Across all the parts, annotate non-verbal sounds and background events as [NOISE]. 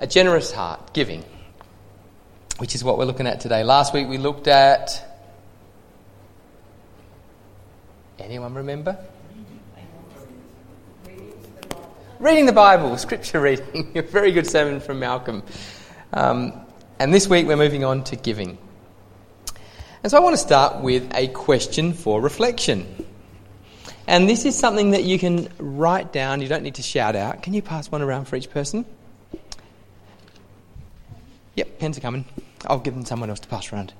a generous heart, giving, which is what we're looking at today. Last week we looked at. Anyone remember? Reading the Bible, scripture reading. [LAUGHS] a very good sermon from Malcolm. Um, and this week we're moving on to giving. And so I want to start with a question for reflection. And this is something that you can write down, you don't need to shout out. Can you pass one around for each person? Yep, pens are coming. I'll give them someone else to pass around.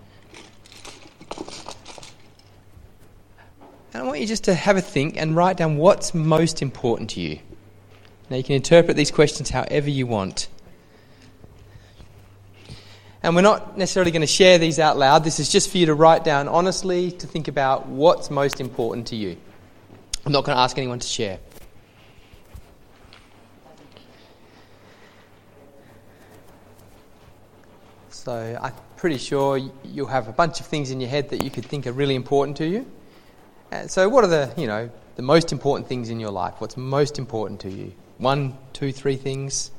And I want you just to have a think and write down what's most important to you. Now, you can interpret these questions however you want. And we're not necessarily going to share these out loud. This is just for you to write down honestly, to think about what's most important to you. I'm not going to ask anyone to share. So I'm pretty sure you'll have a bunch of things in your head that you could think are really important to you. So, what are the, you know, the most important things in your life? What's most important to you? One, two, three things.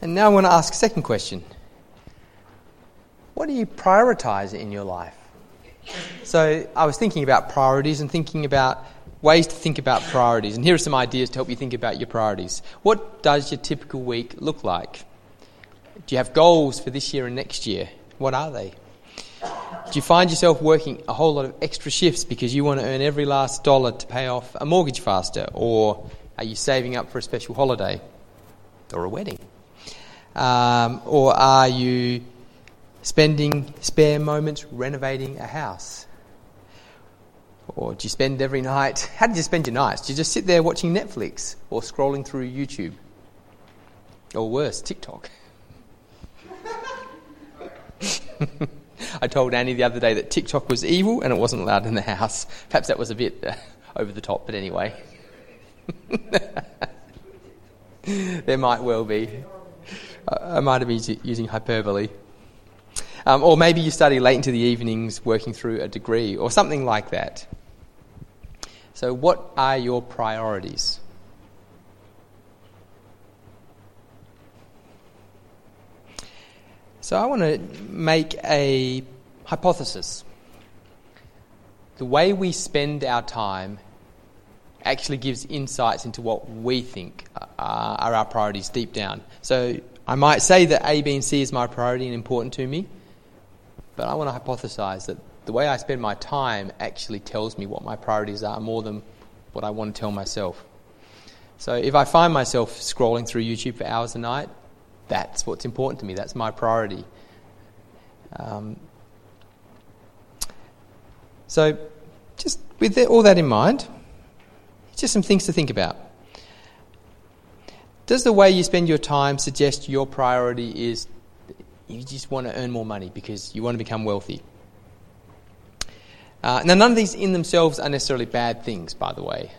And now I want to ask a second question. What do you prioritize in your life? So I was thinking about priorities and thinking about ways to think about priorities. And here are some ideas to help you think about your priorities. What does your typical week look like? Do you have goals for this year and next year? What are they? Do you find yourself working a whole lot of extra shifts because you want to earn every last dollar to pay off a mortgage faster? Or are you saving up for a special holiday or a wedding? Um, or are you spending spare moments renovating a house? Or do you spend every night? [LAUGHS] How did you spend your nights? Do you just sit there watching Netflix or scrolling through YouTube? Or worse, TikTok? [LAUGHS] I told Annie the other day that TikTok was evil and it wasn't allowed in the house. Perhaps that was a bit uh, [LAUGHS] over the top, but anyway. there might well be. I might have been using hyperbole. Um, or maybe you study late into the evenings working through a degree or something like that. So, what are your priorities? So, I want to make a hypothesis. The way we spend our time actually gives insights into what we think are our priorities deep down. So, I might say that A, B, and C is my priority and important to me, but I want to hypothesize that the way I spend my time actually tells me what my priorities are more than what I want to tell myself. So if I find myself scrolling through YouTube for hours a night, that's what's important to me. That's my priority. Um, so, just with all that in mind, just some things to think about. Does the way you spend your time suggest your priority is you just want to earn more money because you want to become wealthy? Uh, now, none of these in themselves are necessarily bad things, by the way.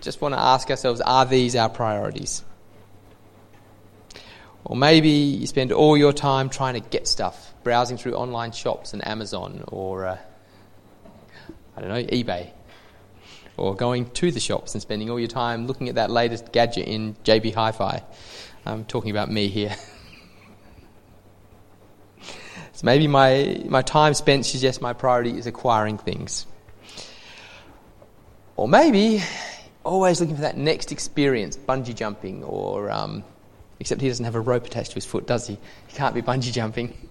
Just want to ask ourselves are these our priorities? Or maybe you spend all your time trying to get stuff, browsing through online shops and Amazon or, uh, I don't know, eBay. Or going to the shops and spending all your time looking at that latest gadget in JB Hi Fi. I'm talking about me here. [LAUGHS] so maybe my, my time spent suggests my priority is acquiring things. Or maybe always looking for that next experience, bungee jumping or um, Except he doesn't have a rope attached to his foot, does he? He can't be bungee jumping.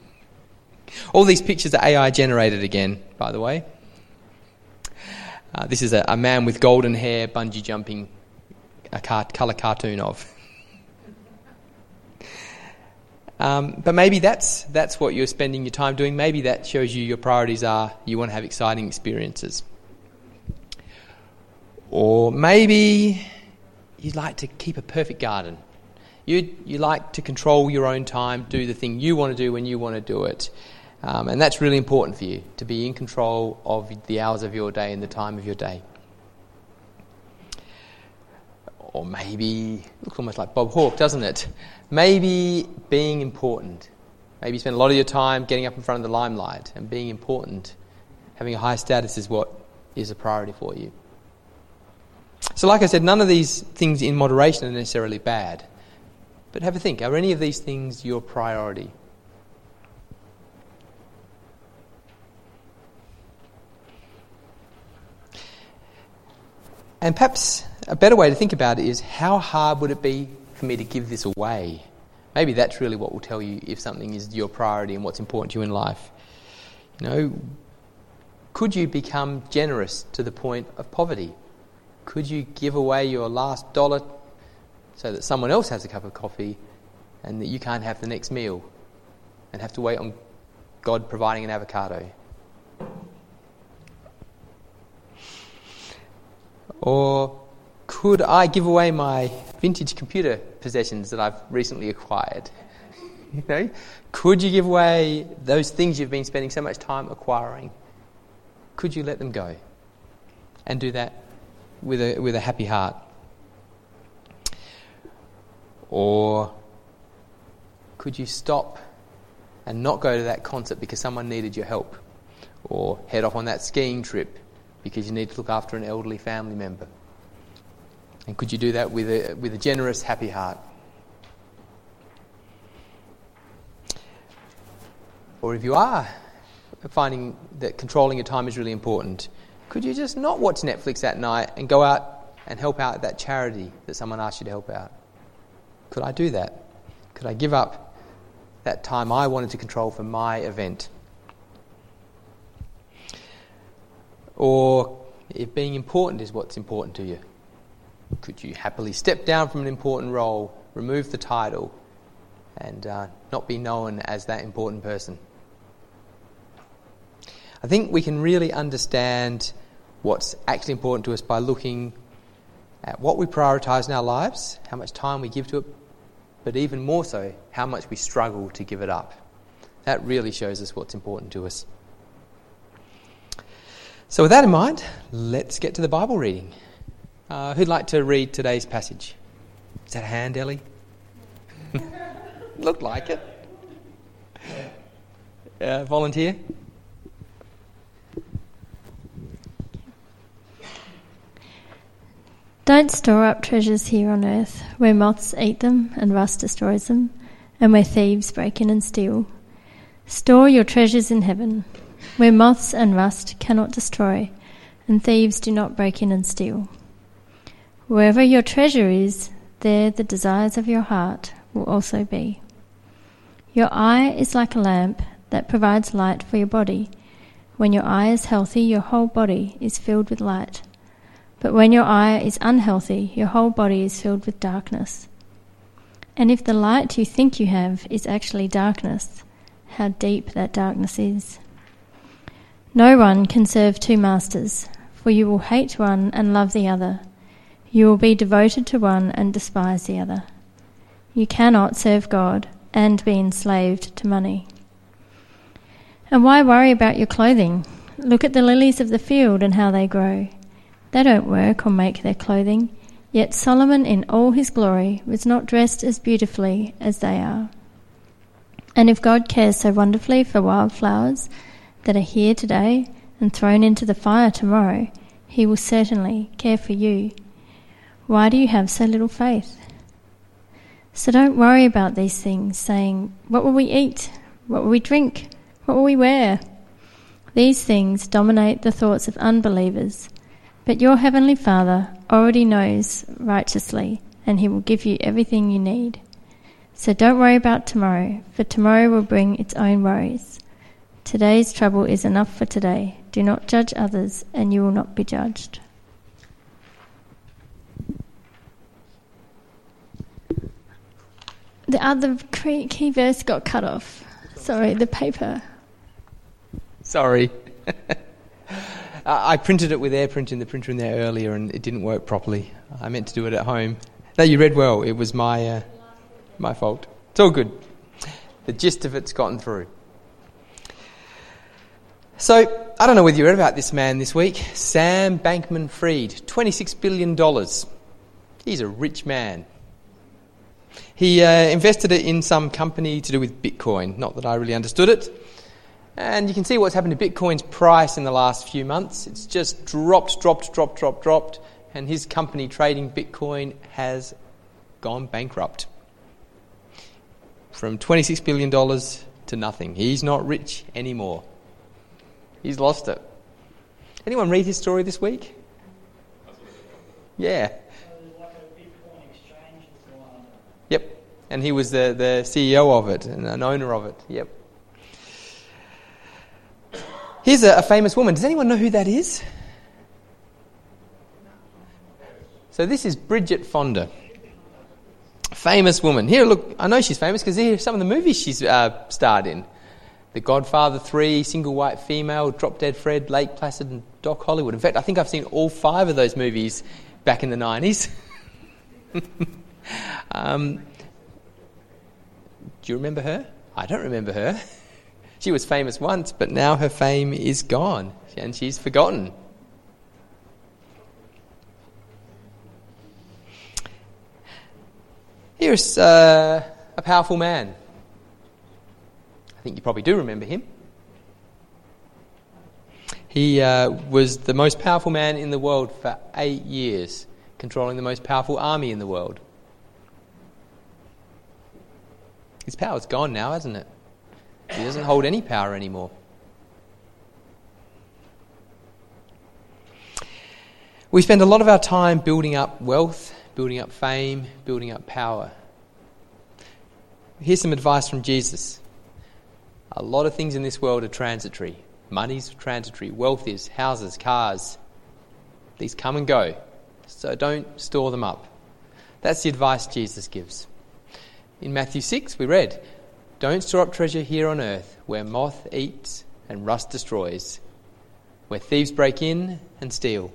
[LAUGHS] All these pictures are AI generated again, by the way. Uh, this is a, a, man with golden hair bungee jumping, a car, colour cartoon of. [LAUGHS] Um, but maybe that's, that's what you're spending your time doing. Maybe that shows you your priorities are you want to have exciting experiences. Or maybe you'd like to keep a perfect garden. You, you like to control your own time, do the thing you want to do when you want to do it. Um, and that's really important for you, to be in control of the hours of your day and the time of your day. Or maybe, looks almost like Bob Hawke, doesn't it? Maybe being important. Maybe you spend a lot of your time getting up in front of the limelight and being important. Having a high status is what is a priority for you. So, like I said, none of these things in moderation are necessarily bad. But have a think are any of these things your priority? And perhaps a better way to think about it is how hard would it be for me to give this away? Maybe that's really what will tell you if something is your priority and what's important to you in life. You know, could you become generous to the point of poverty? Could you give away your last dollar so that someone else has a cup of coffee and that you can't have the next meal and have to wait on God providing an avocado? Or could I give away my vintage computer possessions that I've recently acquired? [LAUGHS] You know, could you give away those things you've been spending so much time acquiring? Could you let them go and do that with a, with a happy heart? Or could you stop and not go to that concert because someone needed your help? Or head off on that skiing trip because you need to look after an elderly family member? And could you do that with a, with a generous, happy heart? Or if you are finding that controlling your time is really important, could you just not watch Netflix at night and go out and help out that charity that someone asked you to help out? Could I do that? Could I give up that time I wanted to control for my event? Or if being important is what's important to you, could you happily step down from an important role, remove the title, and uh, not be known as that important person? I think we can really understand what's actually important to us by looking at what we prioritize in our lives, how much time we give to it, but even more so, how much we struggle to give it up. That really shows us what's important to us. So, with that in mind, let's get to the Bible reading. Uh, who'd like to read today's passage? Is that a hand, Ellie? [LAUGHS] Looked like it. Uh, volunteer? Don't store up treasures here on earth, where moths eat them and rust destroys them, and where thieves break in and steal. Store your treasures in heaven where moths and rust cannot destroy, and thieves do not break in and steal. Wherever your treasure is, there the desires of your heart will also be. Your eye is like a lamp that provides light for your body. When your eye is healthy, your whole body is filled with light. But when your eye is unhealthy, your whole body is filled with darkness. And if the light you think you have is actually darkness, how deep that darkness is. No one can serve two masters, for you will hate one and love the other. You will be devoted to one and despise the other. You cannot serve God and be enslaved to money. And why worry about your clothing? Look at the lilies of the field and how they grow. They don't work or make their clothing, yet Solomon in all his glory was not dressed as beautifully as they are. And if God cares so wonderfully for wildflowers, that are here today and thrown into the fire tomorrow, He will certainly care for you. Why do you have so little faith? So don't worry about these things, saying, What will we eat? What will we drink? What will we wear? These things dominate the thoughts of unbelievers, but your Heavenly Father already knows righteously, and He will give you everything you need. So don't worry about tomorrow, for tomorrow will bring its own worries. Today's trouble is enough for today. Do not judge others, and you will not be judged. The other key verse got cut off. Sorry, the paper. Sorry. [LAUGHS] I printed it with AirPrint in the printer in there earlier and it didn't work properly. I meant to do it at home. No, you read well. It was my, uh, my fault. It's all good. The gist of it's gotten through. So, I don't know whether you read about this man this week, Sam Bankman Fried, $26 billion. He's a rich man. He uh, invested it in some company to do with Bitcoin. Not that I really understood it. And you can see what's happened to Bitcoin's price in the last few months. It's just dropped, dropped, dropped, dropped, dropped. and his company trading Bitcoin has gone bankrupt. From $26 billion to nothing. He's not rich anymore. He's lost it. Anyone read his story this week? Yeah. And he was the, the CEO of it and an owner of it. Yep. Here's a, a famous woman. Does anyone know who that is? So this is Bridget Fonda. Famous woman. Here, look, I know she's famous because here are some of the movies she's uh, starred in. The Godfather 3, Single White Female, Drop Dead Fred, Lake Placid, and Doc Hollywood. In fact, I think I've seen all five of those movies back in the 90s. [LAUGHS] um, do you remember her? I don't remember her. [LAUGHS] She was famous once, but now her fame is gone and she's forgotten. Here's uh, a powerful man. I think you probably do remember him. He uh, was the most powerful man in the world for eight years, controlling the most powerful army in the world. His power's gone now, hasn't it? He doesn't hold any power anymore. We spend a lot of our time building up wealth, building up fame, building up power. Here's some advice from Jesus. A lot of things in this world are transitory. Money's transitory, wealth is, houses, cars. These come and go. So don't store them up. That's the advice Jesus gives. In Matthew 6, we read, Don't store up treasure here on earth where moth eats and rust destroys, where thieves break in and steal.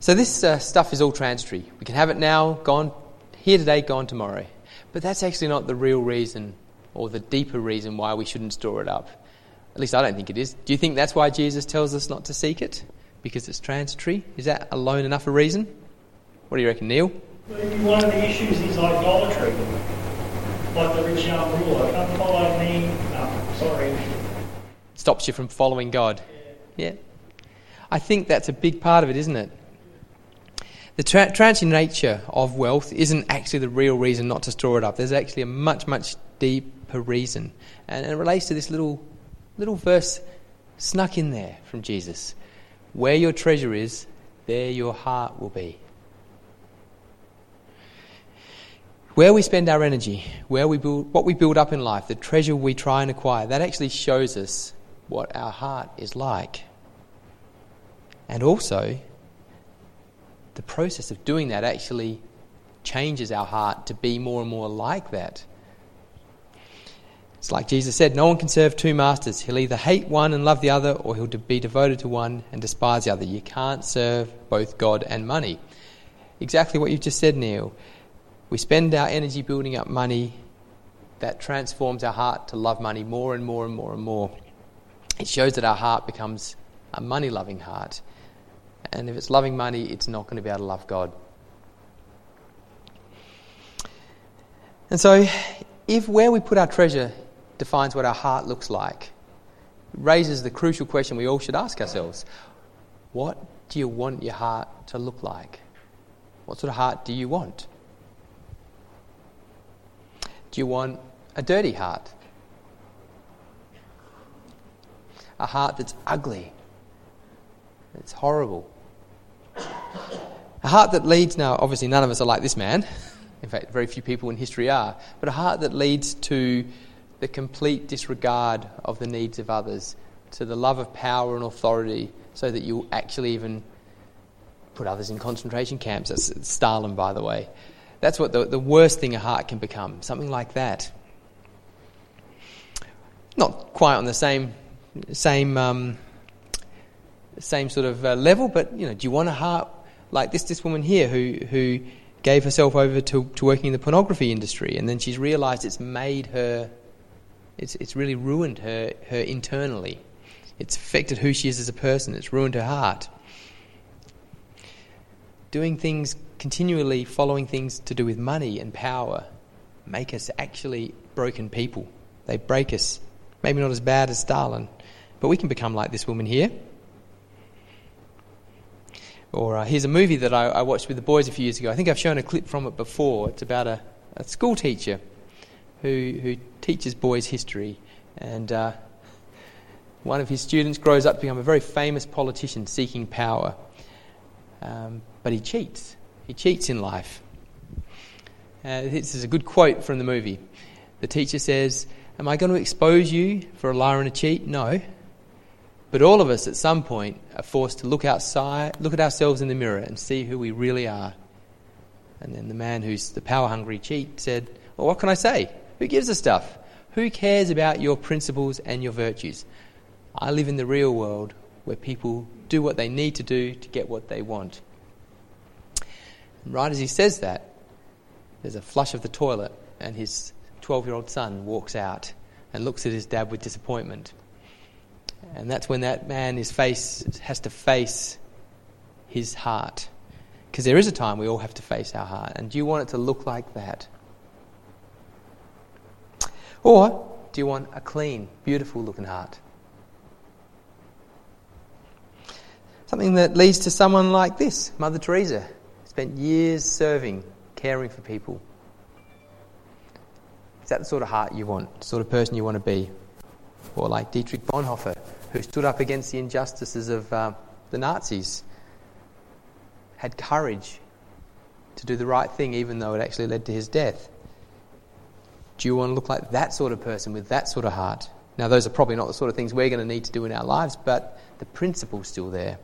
So, this uh, stuff is all transitory. We can have it now, gone here today, gone tomorrow. But that's actually not the real reason or the deeper reason why we shouldn't store it up. At least I don't think it is. Do you think that's why Jesus tells us not to seek it? Because it's transitory? Is that alone enough a reason? What do you reckon, Neil? One of the issues is idolatry. Like the rich young ruler. Come follow me. No, sorry. Stops you from following God. Yeah. yeah. I think that's a big part of it, isn't it? The tra- transient nature of wealth isn't actually the real reason not to store it up. There's actually a much, much deeper reason. And it relates to this little, little verse snuck in there from Jesus. Where your treasure is, there your heart will be. Where we spend our energy, where we build, what we build up in life, the treasure we try and acquire, that actually shows us what our heart is like. And also, the process of doing that actually changes our heart to be more and more like that. It's like Jesus said no one can serve two masters. He'll either hate one and love the other, or he'll be devoted to one and despise the other. You can't serve both God and money. Exactly what you've just said, Neil. We spend our energy building up money that transforms our heart to love money more and more and more and more. It shows that our heart becomes a money loving heart. And if it's loving money, it's not going to be able to love God. And so, if where we put our treasure defines what our heart looks like, raises the crucial question we all should ask ourselves What do you want your heart to look like? What sort of heart do you want? Do you want a dirty heart? A heart that's ugly, it's horrible. A heart that leads, now obviously none of us are like this man. In fact, very few people in history are. But a heart that leads to the complete disregard of the needs of others, to the love of power and authority, so that you actually even put others in concentration camps. That's Stalin, by the way. That's what the, the worst thing a heart can become, something like that. Not quite on the same, same um, same sort of uh, level, but you know, do you want a heart like this? This woman here who who gave herself over to, to working in the pornography industry, and then she's realised it's made her, it's it's really ruined her her internally. It's affected who she is as a person. It's ruined her heart. Doing things continually, following things to do with money and power, make us actually broken people. They break us. Maybe not as bad as Stalin, but we can become like this woman here. Or uh, here's a movie that I, I, watched with the boys a few years ago. I think I've shown a clip from it before. It's about a, a school teacher who, who teaches boys history. And uh, one of his students grows up to become a very famous politician seeking power. Um, but he cheats. He cheats in life. Uh, this is a good quote from the movie. The teacher says, Am I going to expose you for a liar and a cheat? No. But all of us at some point are forced to look outside, look at ourselves in the mirror and see who we really are. And then the man who's the power hungry cheat said, Well, what can I say? Who gives a stuff? Who cares about your principles and your virtues? I live in the real world where people do what they need to do to get what they want. And right as he says that, there's a flush of the toilet, and his 12 year old son walks out and looks at his dad with disappointment. And that's when that man is face, has to face his heart. Because there is a time we all have to face our heart. And do you want it to look like that? Or do you want a clean, beautiful looking heart? Something that leads to someone like this Mother Teresa. Spent years serving, caring for people. Is that the sort of heart you want, the sort of person you want to be? Or like Dietrich Bonhoeffer, who stood up against the injustices of uh, the Nazis, had courage to do the right thing even though it actually led to his death. Do you want to look like that sort of person with that sort of heart? Now, those are probably not the sort of things we're going to need to do in our lives, but the principle's still there.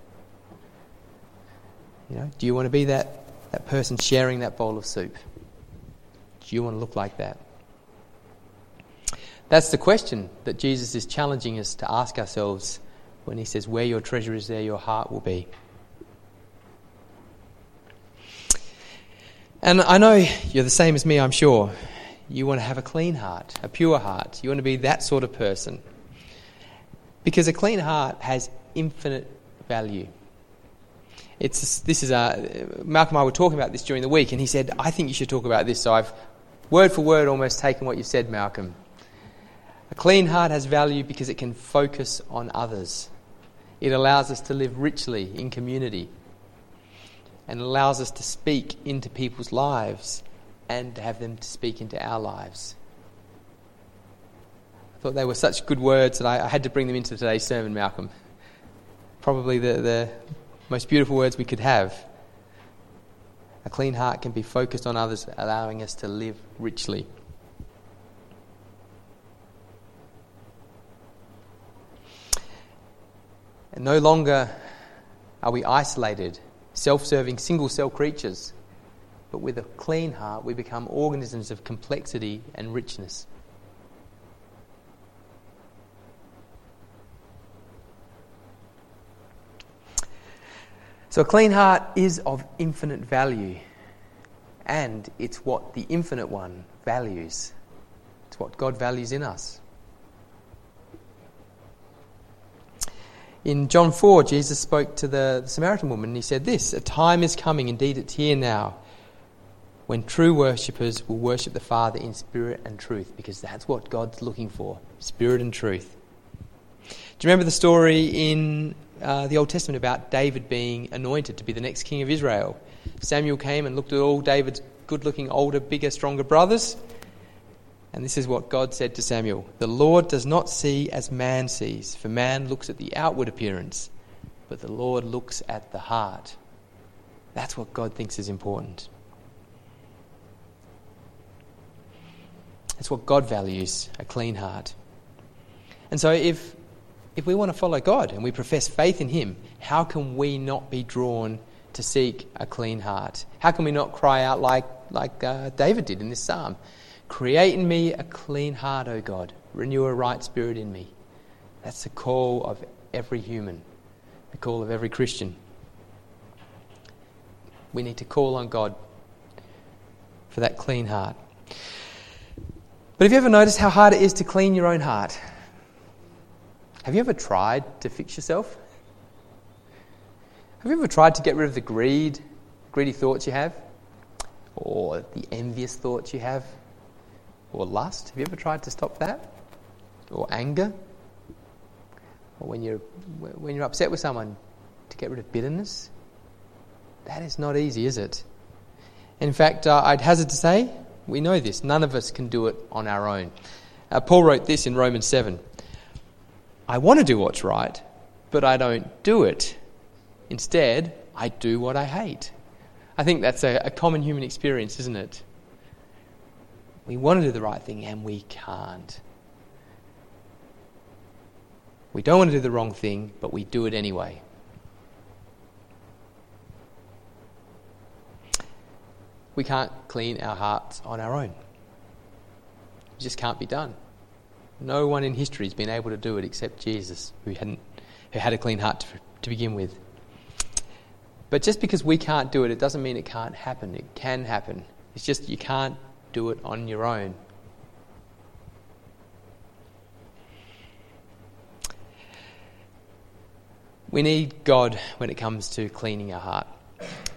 You know, do you want to be that, that person sharing that bowl of soup? Do you want to look like that? That's the question that Jesus is challenging us to ask ourselves when he says, Where your treasure is, there your heart will be. And I know you're the same as me, I'm sure. You want to have a clean heart, a pure heart. You want to be that sort of person. Because a clean heart has infinite value. It's, this is a, Malcolm and I were talking about this during the week, and he said, I think you should talk about this. So I've word for word almost taken what you said, Malcolm. A clean heart has value because it can focus on others. It allows us to live richly in community and allows us to speak into people's lives and to have them to speak into our lives. I thought they were such good words that I, I had to bring them into today's sermon, Malcolm. Probably the, the most beautiful words we could have. A clean heart can be focused on others, allowing us to live richly. And no longer are we isolated, self serving, single cell creatures, but with a clean heart, we become organisms of complexity and richness. So, a clean heart is of infinite value, and it's what the infinite one values. It's what God values in us. In John 4, Jesus spoke to the, Samaritan woman and he said this A time is coming, indeed it's here now, when true worshippers will worship the Father in spirit and truth, because that's what God's looking for spirit and truth. Do you remember the story in uh, the Old Testament about David being anointed to be the next king of Israel? Samuel came and looked at all David's good looking, older, bigger, stronger brothers and this is what God said to Samuel The Lord does not see as man sees, for man looks at the outward appearance, but the Lord looks at the heart. That's what God thinks is important. It's what God values a clean heart. And so, if, if we want to follow God and we profess faith in Him, how can we not be drawn to seek a clean heart? How can we not cry out like, like uh, David did in this psalm? Create in me a clean heart, O God. Renew a right spirit in me. That's the call of every human, the call of every Christian. We need to call on God for that clean heart. But have you ever noticed how hard it is to clean your own heart? Have you ever tried to fix yourself? Have you ever tried to get rid of the greed, greedy thoughts you have? Or the envious thoughts you have? Or lust? Have you ever tried to stop that? Or anger? or when you're, when you're upset with someone, to get rid of bitterness. That is not easy, is it? In fact, uh, I'd hazard to say, we know this. None of us can do it on our own. Uh, Paul wrote this in Romans 7 I want to do what's right, but I don't do it. Instead, I do what I hate. I think that's a, a common human experience, isn't it? We want to do the right thing and we can't. We don't want to do the wrong thing, but we do it anyway. We can't clean our hearts on our own. It just can't be done. No one in history has been able to do it except Jesus, who, hadn't, who had a clean heart to, to begin with. But just because we can't do it, it doesn't mean it can't happen. It can happen. It's just you can't do it on your own. We need God when it comes to cleaning our heart.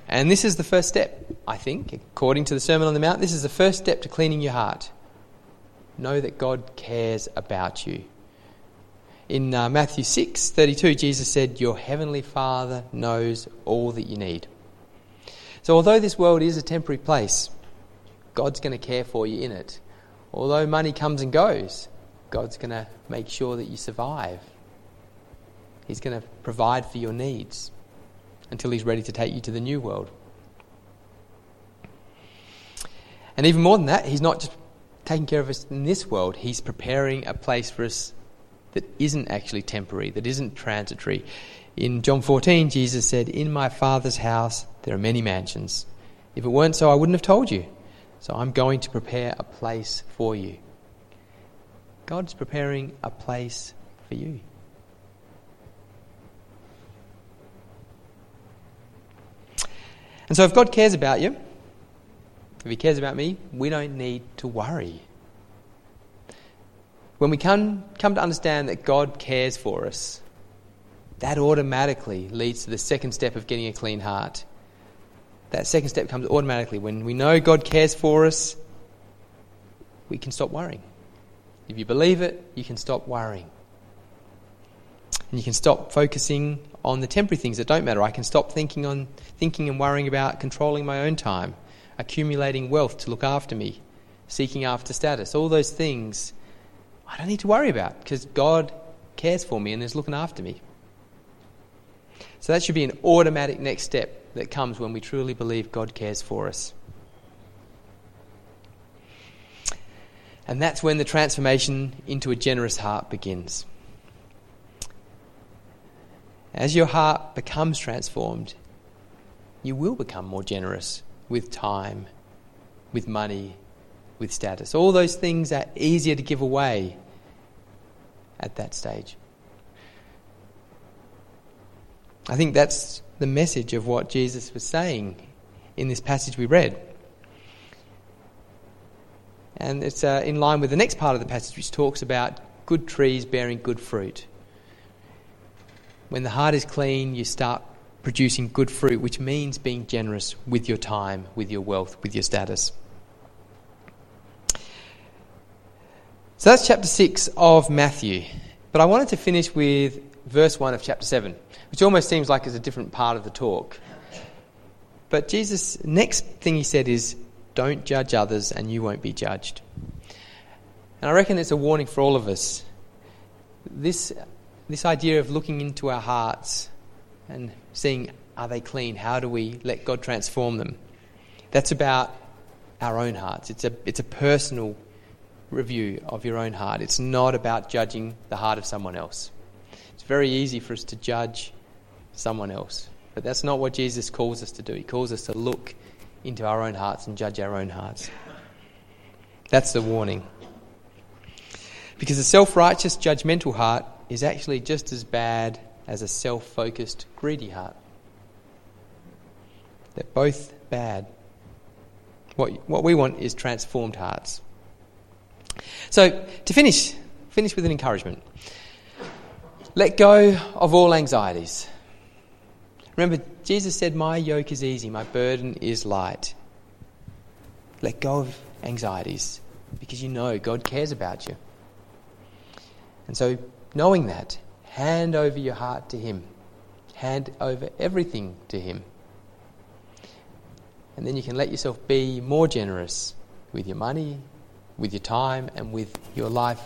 And this is the first step, I think, according to the Sermon on the Mount. This is the first step to cleaning your heart. Know that God cares about you. In uh, Matthew 6 32, Jesus said, Your heavenly Father knows all that you need. So, although this world is a temporary place, God's going to care for you in it. Although money comes and goes, God's going to make sure that you survive. He's going to provide for your needs until He's ready to take you to the new world. And even more than that, He's not just taking care of us in this world, He's preparing a place for us that isn't actually temporary, that isn't transitory. In John 14, Jesus said, In my Father's house there are many mansions. If it weren't so, I wouldn't have told you. So I'm going to prepare a place for you. God's preparing a place for you. And so, if God cares about you, if He cares about me, we don't need to worry. When we come, come to understand that God cares for us, that automatically leads to the second step of getting a clean heart that second step comes automatically. When we know God cares for us, we can stop worrying. If you believe it, you can stop worrying. And you can stop focusing on the temporary things that don't matter. I can stop thinking on thinking and worrying about controlling my own time, accumulating wealth to look after me, seeking after status. All those things I don't need to worry about because God cares for me and is looking after me. So that should be an automatic next step that comes when we truly believe God cares for us. And that's when the transformation into a generous heart begins. As your heart becomes transformed, you will become more generous with time, with money, with status. All those things are easier to give away at that stage. I think that's the message of what Jesus was saying in this passage we read. And it's uh, in line with the next part of the passage, which talks about good trees bearing good fruit. When the heart is clean, you start producing good fruit, which means being generous with your time, with your wealth, with your status. So that's chapter 6 of Matthew. But I wanted to finish with verse 1 of chapter 7 which almost seems like it's a different part of the talk. But Jesus' next thing he said is, Don't judge others and you won't be judged. And I reckon it's a warning for all of us. This, this idea of looking into our hearts and seeing, are they clean? How do we let God transform them? That's about our own hearts. It's a, it's a personal review of your own heart. It's not about judging the heart of someone else. It's very easy for us to judge someone else. But that's not what Jesus calls us to do. He calls us to look into our own hearts and judge our own hearts. That's the warning. Because a self righteous, judgmental heart is actually just as bad as a self focused, greedy heart. They're both bad. What, what we want is transformed hearts. So, to finish, finish with an encouragement. Let go of all anxieties. Remember, Jesus said, My yoke is easy, my burden is light. Let go of anxieties because you know God cares about you. And so, knowing that, Hand over your heart to Him. Hand over everything to Him. And then you can let yourself be more generous with your money, with your time, and with your life